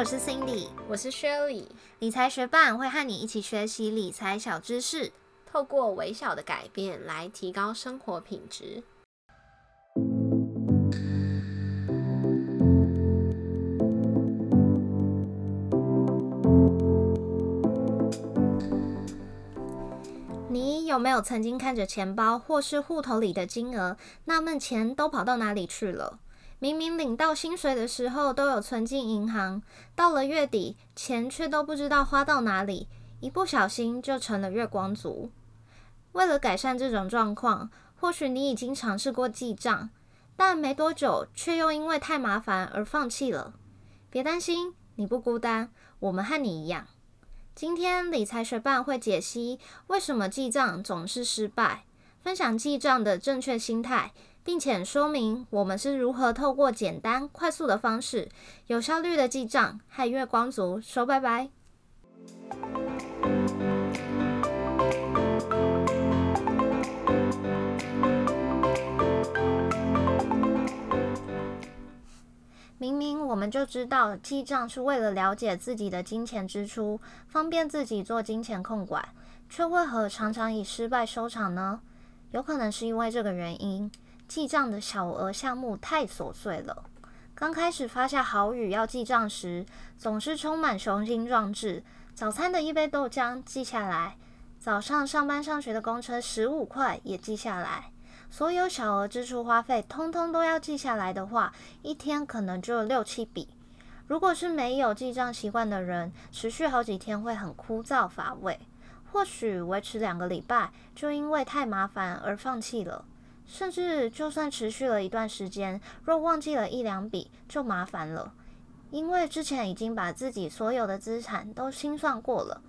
我是 Cindy，我是 Shirley，理财学伴会和你一起学习理财小知识，透过微小的改变来提高生活品质。你有没有曾经看着钱包或是户头里的金额，纳闷钱都跑到哪里去了？明明领到薪水的时候都有存进银行，到了月底钱却都不知道花到哪里，一不小心就成了月光族。为了改善这种状况，或许你已经尝试过记账，但没多久却又因为太麻烦而放弃了。别担心，你不孤单，我们和你一样。今天理财学办会解析为什么记账总是失败，分享记账的正确心态。并且说明我们是如何透过简单快速的方式，有效率的记账，和月光族说拜拜。明明我们就知道记账是为了了解自己的金钱支出，方便自己做金钱控管，却为何常常以失败收场呢？有可能是因为这个原因。记账的小额项目太琐碎了。刚开始发下好语要记账时，总是充满雄心壮志。早餐的一杯豆浆记下来，早上上班上学的公车十五块也记下来。所有小额支出花费通通都要记下来的话，一天可能就有六七笔。如果是没有记账习惯的人，持续好几天会很枯燥乏味，或许维持两个礼拜就因为太麻烦而放弃了。甚至就算持续了一段时间，若忘记了一两笔，就麻烦了，因为之前已经把自己所有的资产都清算过了，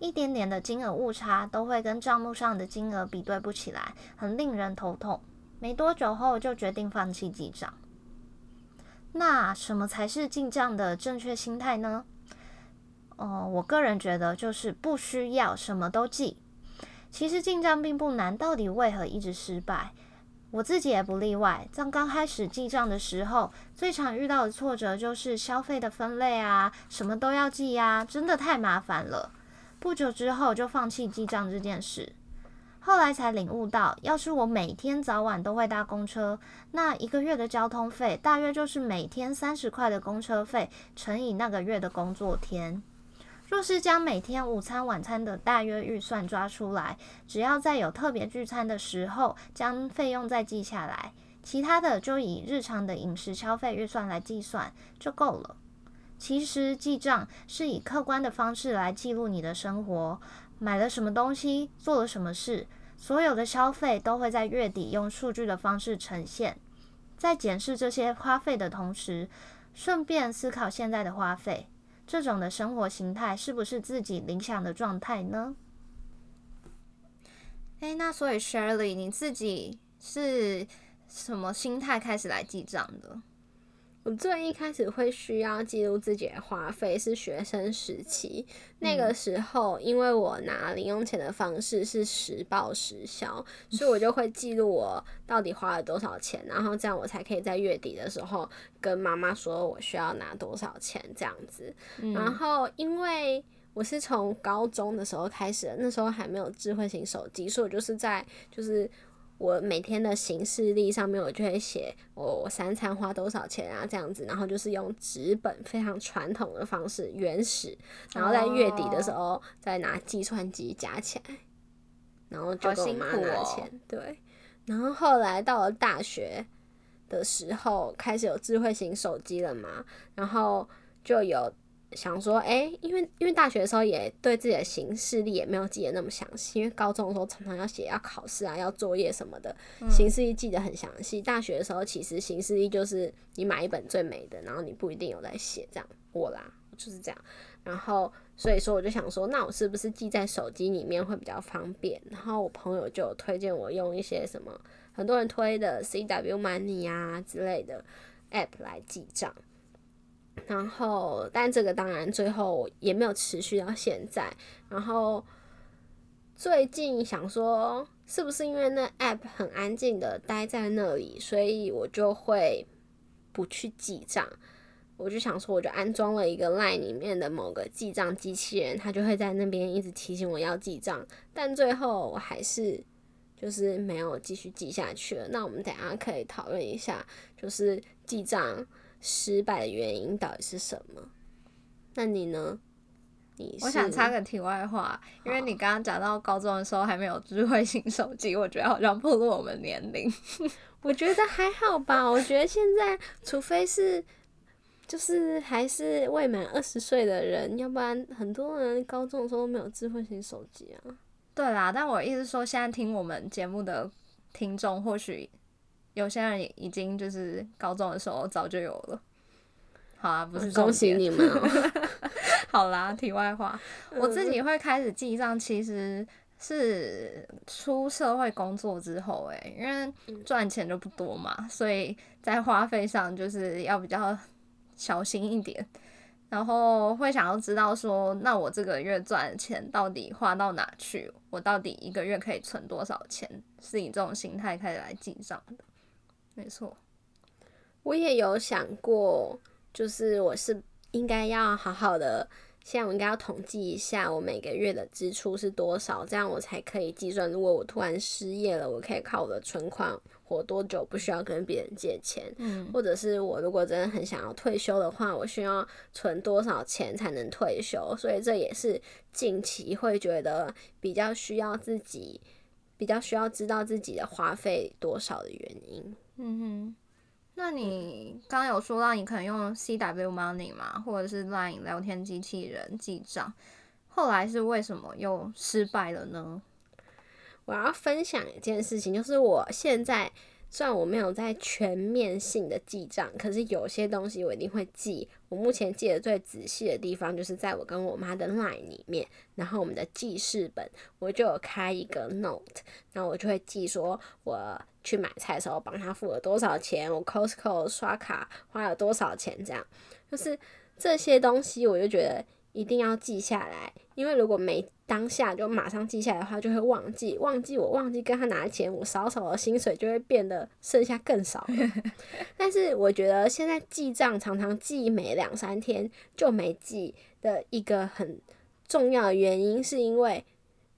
一点点的金额误差都会跟账目上的金额比对不起来，很令人头痛。没多久后就决定放弃记账。那什么才是进账的正确心态呢？哦，我个人觉得就是不需要什么都记。其实进账并不难，到底为何一直失败？我自己也不例外。在刚开始记账的时候，最常遇到的挫折就是消费的分类啊，什么都要记呀，真的太麻烦了。不久之后就放弃记账这件事。后来才领悟到，要是我每天早晚都会搭公车，那一个月的交通费大约就是每天三十块的公车费乘以那个月的工作天。若是将每天午餐、晚餐的大约预算抓出来，只要在有特别聚餐的时候将费用再记下来，其他的就以日常的饮食消费预算来计算就够了。其实记账是以客观的方式来记录你的生活，买了什么东西，做了什么事，所有的消费都会在月底用数据的方式呈现。在检视这些花费的同时，顺便思考现在的花费。这种的生活形态是不是自己理想的状态呢？诶，那所以 Shirley，你自己是什么心态开始来记账的？我最一开始会需要记录自己的花费是学生时期，那个时候因为我拿零用钱的方式是实报实销，所以我就会记录我到底花了多少钱，然后这样我才可以在月底的时候跟妈妈说我需要拿多少钱这样子。然后因为我是从高中的时候开始，那时候还没有智慧型手机，所以我就是在就是。我每天的行事历上面，我就会写我我三餐花多少钱啊，这样子，然后就是用纸本非常传统的方式，原始，然后在月底的时候再拿计算机加起来，然后就跟我妈拿钱。对，然后后来到了大学的时候，开始有智慧型手机了嘛，然后就有。想说，哎，因为因为大学的时候也对自己的行事历也没有记得那么详细，因为高中的时候常常要写要考试啊，要作业什么的，行事历记得很详细。大学的时候其实行事历就是你买一本最美的，然后你不一定有在写这样。我啦，就是这样。然后所以说我就想说，那我是不是记在手机里面会比较方便？然后我朋友就推荐我用一些什么很多人推的 CW Money 啊之类的 App 来记账。然后，但这个当然最后也没有持续到现在。然后最近想说，是不是因为那 app 很安静的待在那里，所以我就会不去记账。我就想说，我就安装了一个 LINE 里面的某个记账机器人，它就会在那边一直提醒我要记账，但最后我还是就是没有继续记下去了。那我们等下可以讨论一下，就是记账失败的原因到底是什么？那你呢？你我想插个题外话，因为你刚刚讲到高中的时候还没有智慧型手机，我觉得好像暴露我们年龄。我觉得还好吧，我觉得现在除非是就是还是未满二十岁的人，要不然很多人高中的时候都没有智慧型手机啊。对啦，但我意思说，现在听我们节目的听众，或许有些人已经就是高中的时候早就有了。好啊，不是重恭喜你们哦、好啦，题外话，我自己会开始记账，其实是出社会工作之后、欸，因为赚钱就不多嘛，所以在花费上就是要比较小心一点，然后会想要知道说，那我这个月赚的钱到底花到哪去？我到底一个月可以存多少钱？是以这种心态开始来记账的，没错。我也有想过，就是我是应该要好好的，现在我应该要统计一下我每个月的支出是多少，这样我才可以计算，如果我突然失业了，我可以靠我的存款活多久，不需要跟别人借钱。嗯或者是我如果真的很想要退休的话，我需要存多少钱才能退休？所以这也是近期会觉得比较需要自己，比较需要知道自己的花费多少的原因。嗯哼，那你刚刚有说到你可能用 CW Money 嘛，或者是 Line 聊天机器人记账，后来是为什么又失败了呢？我要分享一件事情，就是我现在虽然我没有在全面性的记账，可是有些东西我一定会记。我目前记得最仔细的地方，就是在我跟我妈的 LINE 里面，然后我们的记事本我就有开一个 note，然后我就会记说我去买菜的时候帮他付了多少钱，我 Costco 刷卡花了多少钱，这样就是这些东西，我就觉得一定要记下来，因为如果没当下就马上记下来的话，就会忘记，忘记我忘记跟他拿钱，我少少的薪水就会变得剩下更少。但是我觉得现在记账常常记每两三天就没记的一个很重要的原因，是因为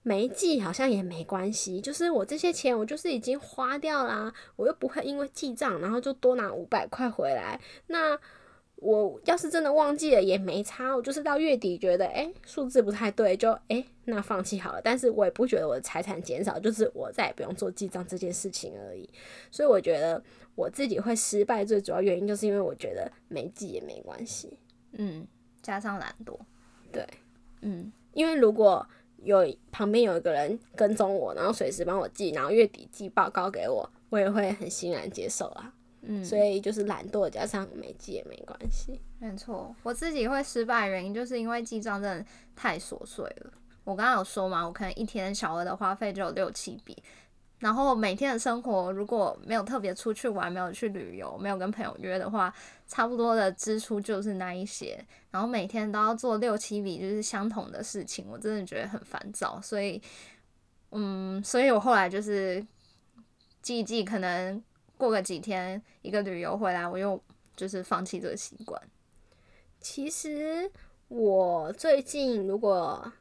没记好像也没关系，就是我这些钱我就是已经花掉啦，我又不会因为记账然后就多拿五百块回来，那。我要是真的忘记了也没差，我就是到月底觉得诶数字不太对，就诶那放弃好了。但是我也不觉得我的财产减少，就是我再也不用做记账这件事情而已。所以我觉得我自己会失败最主要原因就是因为我觉得没记也没关系。嗯，加上懒惰，对，嗯因为如果有旁边有一个人跟踪我，然后随时帮我记，然后月底寄报告给我，我也会很欣然接受啊。嗯，所以就是懒惰加上没记也没关系。没错，我自己会失败的原因就是因为记账真的太琐碎了。我刚刚有说嘛，我可能一天小额的花费就有六七笔，然后每天的生活如果没有特别出去玩，没有去旅游，没有跟朋友约的话，差不多的支出就是那一些。然后每天都要做六七笔就是相同的事情，我真的觉得很烦躁。所以，嗯，所以我后来就是记一记，可能过个几天一个旅游回来，我又就是放弃这个习惯。其实我最近如果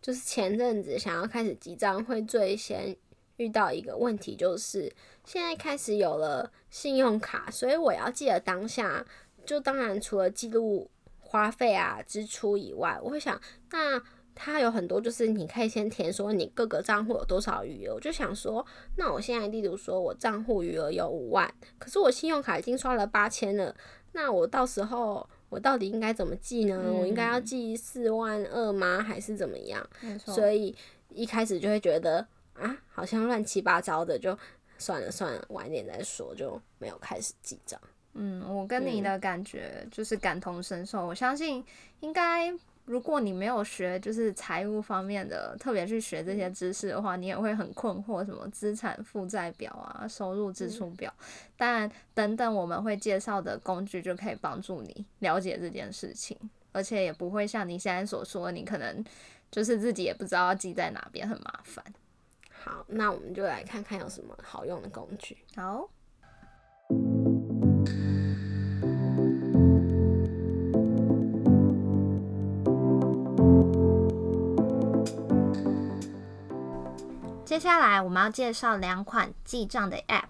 就是前阵子想要开始记账，会最先遇到一个问题，就是现在开始有了信用卡，所以我要记得当下，就当然除了记录花费啊支出以外，我会想那。它有很多，就是你可以先填说你各个账户有多少余额。我就想说，那我现在例如说我账户余额有五万，可是我信用卡已经刷了八千了，那我到时候我到底应该怎么记呢？我应该要记四万二吗？还是怎么样？没错所以一开始就会觉得啊，好像乱七八糟的，就算了算了，晚一点再说，就没有开始记账。嗯，我跟你的感觉就是感同身受。我相信应该，如果你没有学就是财务方面的，特别去学这些知识的话，你也会很困惑，什么资产负债表啊、收入支出表，但等等我们会介绍的工具就可以帮助你了解这件事情，而且也不会像你现在所说，你可能就是自己也不知道要记在哪边，很麻烦。好，那我们就来看看有什么好用的工具。好，接下来我们要介绍两款记账的 App。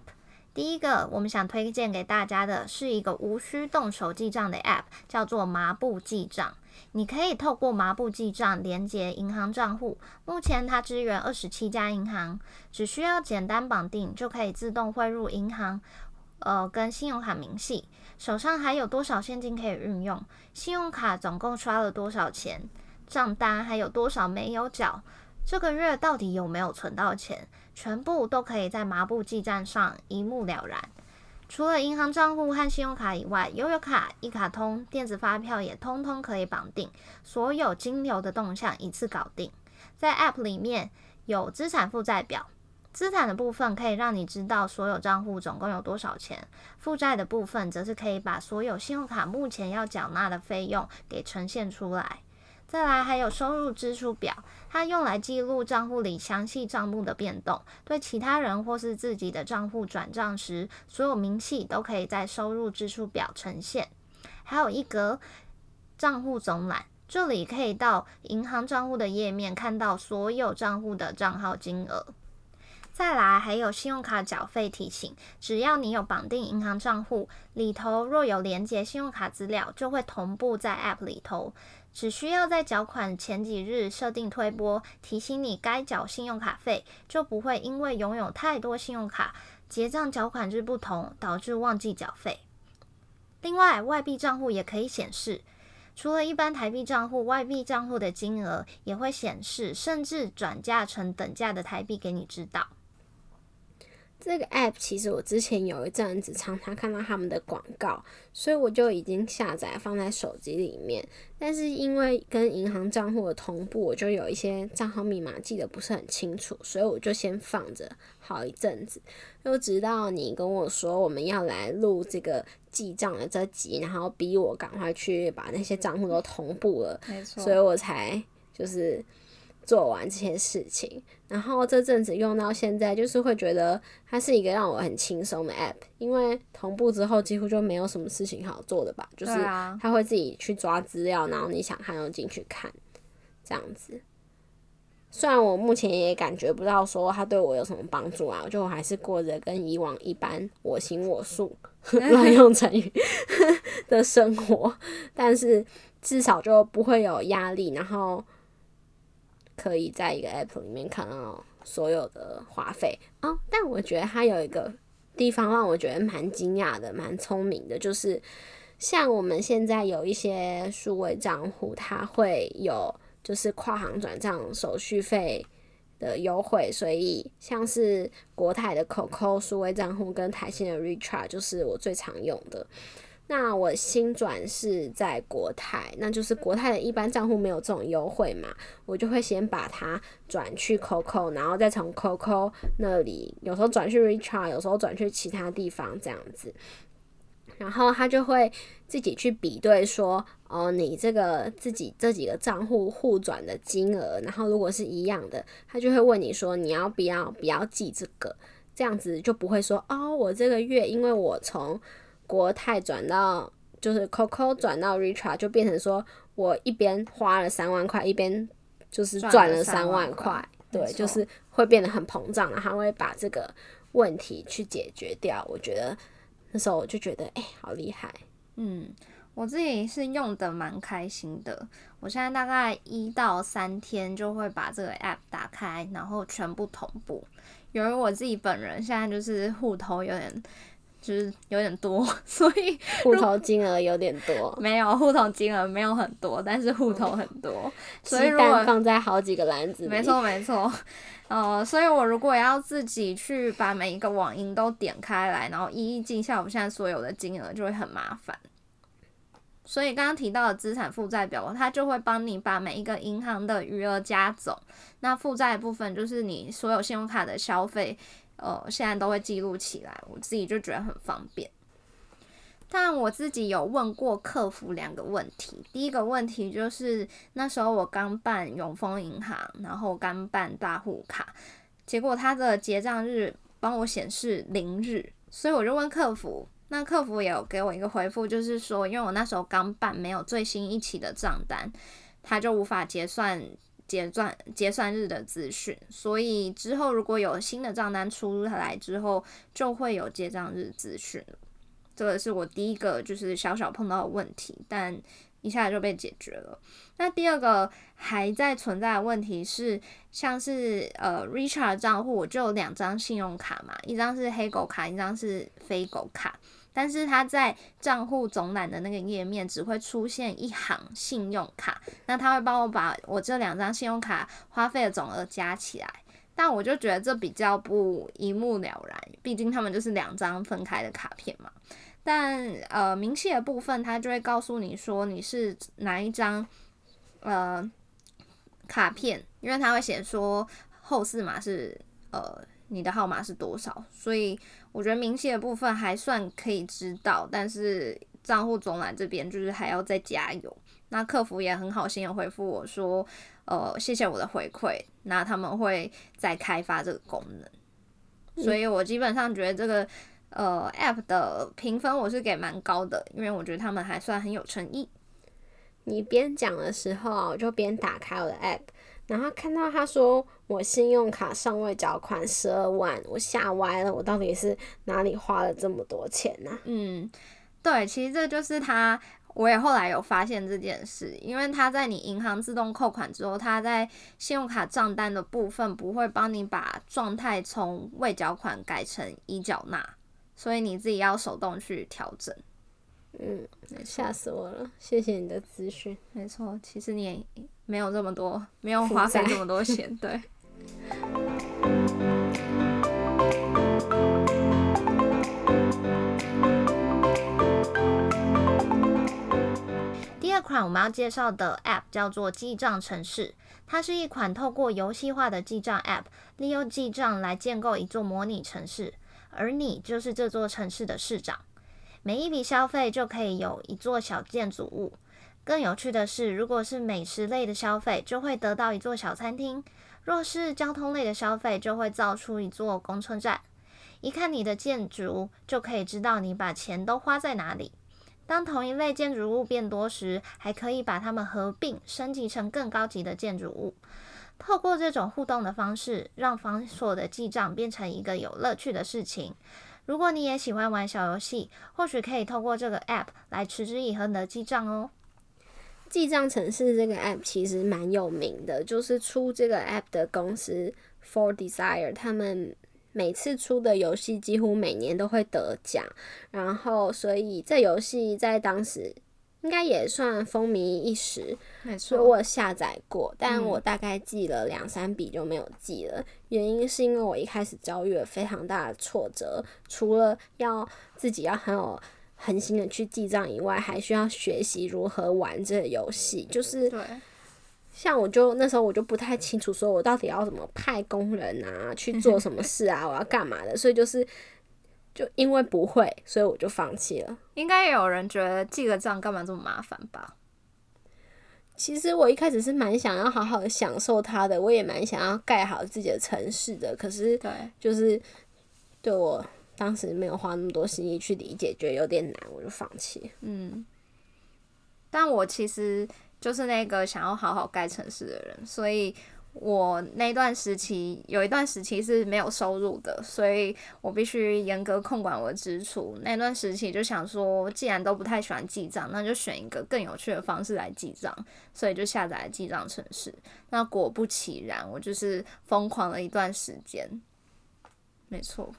第一个，我们想推荐给大家的是一个无需动手记账的 App，叫做麻布记账。你可以透过麻布记账连接银行账户，目前它支援二十七家银行，只需要简单绑定就可以自动汇入银行，呃，跟信用卡明细，手上还有多少现金可以运用，信用卡总共刷了多少钱，账单还有多少没有缴，这个月到底有没有存到钱，全部都可以在麻布记账上一目了然。除了银行账户和信用卡以外，悠游卡、一卡通、电子发票也通通可以绑定，所有金流的动向一次搞定。在 App 里面有资产负债表，资产的部分可以让你知道所有账户总共有多少钱，负债的部分则是可以把所有信用卡目前要缴纳的费用给呈现出来。再来还有收入支出表，它用来记录账户里详细账目的变动，对其他人或是自己的账户转账时，所有明细都可以在收入支出表呈现。还有一格账户总览，这里可以到银行账户的页面看到所有账户的账号金额。再来还有信用卡缴费提醒，只要你有绑定银行账户，里头若有连接信用卡资料，就会同步在 App 里头。只需要在缴款前几日设定推播，提醒你该缴信用卡费，就不会因为拥有太多信用卡，结账缴款日不同，导致忘记缴费。另外，外币账户也可以显示，除了一般台币账户，外币账户的金额也会显示，甚至转嫁成等价的台币给你知道。这个 app 其实我之前有一阵子常常看到他们的广告，所以我就已经下载放在手机里面。但是因为跟银行账户的同步，我就有一些账号密码记得不是很清楚，所以我就先放着好一阵子。又直到你跟我说我们要来录这个记账的这集，然后逼我赶快去把那些账户都同步了，没错，所以我才就是。做完这些事情，然后这阵子用到现在，就是会觉得它是一个让我很轻松的 app，因为同步之后几乎就没有什么事情好做的吧，就是它会自己去抓资料，然后你想看就进去看，这样子。虽然我目前也感觉不到说它对我有什么帮助啊，就我还是过着跟以往一般我行我素、乱用成语 的生活，但是至少就不会有压力，然后。可以在一个 app 里面看到所有的花费哦，但我觉得它有一个地方让我觉得蛮惊讶的，蛮聪明的，就是像我们现在有一些数位账户，它会有就是跨行转账手续费的优惠，所以像是国泰的 COCO 数位账户跟台新的 Recharge 就是我最常用的。那我新转是在国泰，那就是国泰的一般账户没有这种优惠嘛，我就会先把它转去 COCO，然后再从 COCO 那里，有时候转去 Recharge，有时候转去其他地方这样子，然后他就会自己去比对说，哦，你这个自己这几个账户互转的金额，然后如果是一样的，他就会问你说，你要不要不要记这个，这样子就不会说，哦，我这个月因为我从国泰转到就是 COCO 转到 Richard 就变成说我一边花了三万块，一边就是赚了三万块，对，就是会变得很膨胀，然后会把这个问题去解决掉。我觉得那时候我就觉得，哎，好厉害。嗯，我自己是用的蛮开心的。我现在大概一到三天就会把这个 app 打开，然后全部同步。由于我自己本人现在就是户头有点。就是有点多，所以户头金额有点多。没有户头金额没有很多，但是户头很多，所以如果放在好几个篮子。没错没错，呃，所以我如果要自己去把每一个网银都点开来，然后一一记下我现在所有的金额，就会很麻烦。所以刚刚提到的资产负债表，它就会帮你把每一个银行的余额加总。那负债部分就是你所有信用卡的消费。呃，现在都会记录起来，我自己就觉得很方便。但我自己有问过客服两个问题，第一个问题就是那时候我刚办永丰银行，然后刚办大户卡，结果他的结账日帮我显示零日，所以我就问客服，那客服也有给我一个回复，就是说因为我那时候刚办，没有最新一期的账单，他就无法结算结算结算日的资讯，所以之后如果有新的账单出来之后，就会有结账日资讯这个是我第一个就是小小碰到的问题，但一下就被解决了。那第二个还在存在的问题是，像是呃 Richard 账户，我就有两张信用卡嘛，一张是黑狗卡，一张是非狗卡。但是他在账户总览的那个页面只会出现一行信用卡，那他会帮我把我这两张信用卡花费的总额加起来，但我就觉得这比较不一目了然，毕竟他们就是两张分开的卡片嘛。但呃，明细的部分他就会告诉你说你是哪一张呃卡片，因为他会写说后四码是呃你的号码是多少，所以。我觉得明细的部分还算可以知道，但是账户总览这边就是还要再加油。那客服也很好心的回复我说，呃，谢谢我的回馈，那他们会再开发这个功能。所以我基本上觉得这个呃 App 的评分我是给蛮高的，因为我觉得他们还算很有诚意。你边讲的时候，我就边打开我的 App。然后看到他说我信用卡尚未缴款十二万，我吓歪了，我到底是哪里花了这么多钱呢？嗯，对，其实这就是他，我也后来有发现这件事，因为他在你银行自动扣款之后，他在信用卡账单的部分不会帮你把状态从未缴款改成已缴纳，所以你自己要手动去调整。嗯，吓死我了！谢谢你的资讯。没错，其实你也没有这么多，没有花费这么多钱。对。第二款我们要介绍的 App 叫做记账城市，它是一款透过游戏化的记账 App，利用记账来建构一座模拟城市，而你就是这座城市的市长。每一笔消费就可以有一座小建筑物。更有趣的是，如果是美食类的消费，就会得到一座小餐厅；若是交通类的消费，就会造出一座公车站。一看你的建筑，就可以知道你把钱都花在哪里。当同一类建筑物变多时，还可以把它们合并升级成更高级的建筑物。透过这种互动的方式，让繁琐的记账变成一个有乐趣的事情。如果你也喜欢玩小游戏，或许可以透过这个 App 来持之以恒的记账哦。记账城市这个 App 其实蛮有名的，就是出这个 App 的公司 For Desire，他们每次出的游戏几乎每年都会得奖，然后所以这游戏在当时。应该也算风靡一时，没错。我下载过，但我大概记了两三笔就没有记了。原因是因为我一开始遭遇了非常大的挫折，除了要自己要很有恒心的去记账以外，还需要学习如何玩这个游戏。就是，像我就那时候我就不太清楚，说我到底要怎么派工人啊，去做什么事啊，我要干嘛的，所以就是。就因为不会，所以我就放弃了。应该也有人觉得记个账干嘛这么麻烦吧？其实我一开始是蛮想要好好的享受它的，我也蛮想要盖好自己的城市的。可是，对，就是对我当时没有花那么多心意去理解，觉得有点难，我就放弃。嗯，但我其实就是那个想要好好盖城市的人，所以。我那段时期有一段时期是没有收入的，所以我必须严格控管我的支出。那段时期就想说，既然都不太喜欢记账，那就选一个更有趣的方式来记账，所以就下载了记账城市。那果不其然，我就是疯狂了一段时间。没错。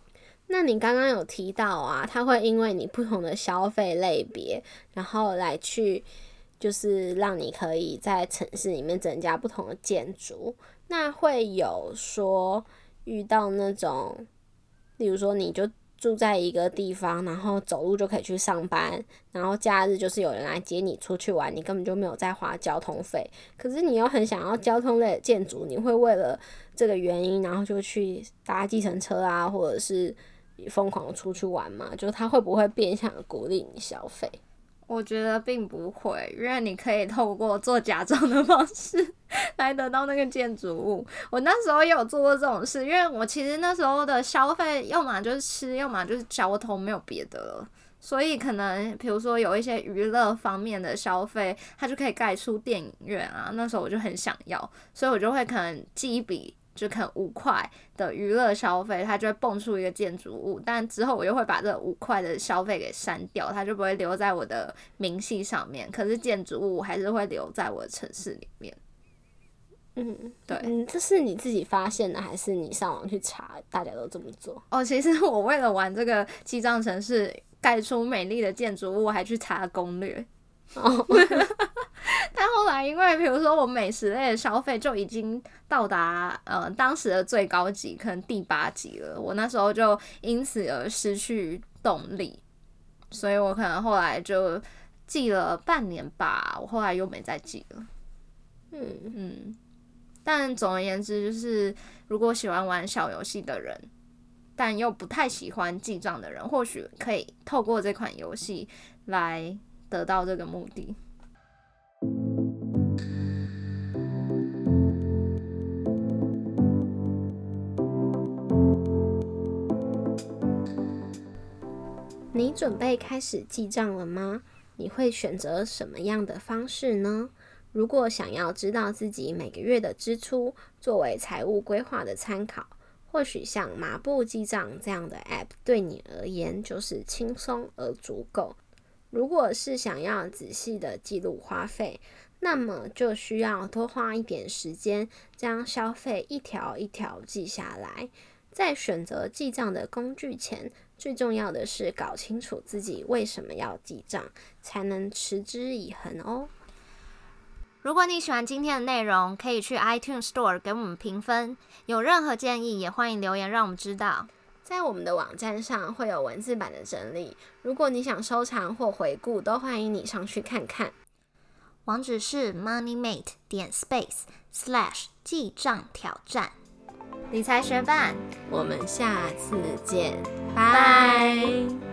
那你刚刚有提到啊，它会因为你不同的消费类别，然后来去。就是让你可以在城市里面增加不同的建筑，那会有说遇到那种，例如说你就住在一个地方，然后走路就可以去上班，然后假日就是有人来接你出去玩，你根本就没有在花交通费，可是你又很想要交通类的建筑，你会为了这个原因，然后就去搭计程车啊，或者是疯狂出去玩嘛？就是他会不会变相鼓励你消费？我觉得并不会，因为你可以透过做假账的方式来得到那个建筑物。我那时候也有做过这种事，因为我其实那时候的消费要么就是吃，要么就是交通，没有别的了。所以可能比如说有一些娱乐方面的消费，它就可以盖出电影院啊。那时候我就很想要，所以我就会可能记一笔，就可能五块的娱乐消费，它就会蹦出一个建筑物。但之后我又会把这五块的消费给删掉，它就不会留在我的明细上面。可是建筑物还是会留在我的城市里面。嗯，对，嗯，这是你自己发现的，还是你上网去查，大家都这么做？哦，其实我为了玩这个记账城市。盖出美丽的建筑物，还去查攻略。哦，但后来因为比如说我美食类的消费就已经到达呃当时的最高级，可能第八级了。我那时候就因此而失去动力，所以我可能后来就记了半年吧。我后来又没再记了。嗯嗯，但总而言之，就是如果喜欢玩小游戏的人。但又不太喜欢记账的人，或许可以透过这款游戏来得到这个目的。你准备开始记账了吗？你会选择什么样的方式呢？如果想要知道自己每个月的支出，作为财务规划的参考。或许像麻布记账这样的 App 对你而言就是轻松而足够。如果是想要仔细的记录花费，那么就需要多花一点时间将消费一条一条记下来。在选择记账的工具前，最重要的是搞清楚自己为什么要记账，才能持之以恒哦。如果你喜欢今天的内容，可以去 iTunes Store 给我们评分。有任何建议，也欢迎留言让我们知道。在我们的网站上会有文字版的整理，如果你想收藏或回顾，都欢迎你上去看看。网址是 moneymate 点 space slash 记账挑战。理财学伴，我们下次见，拜。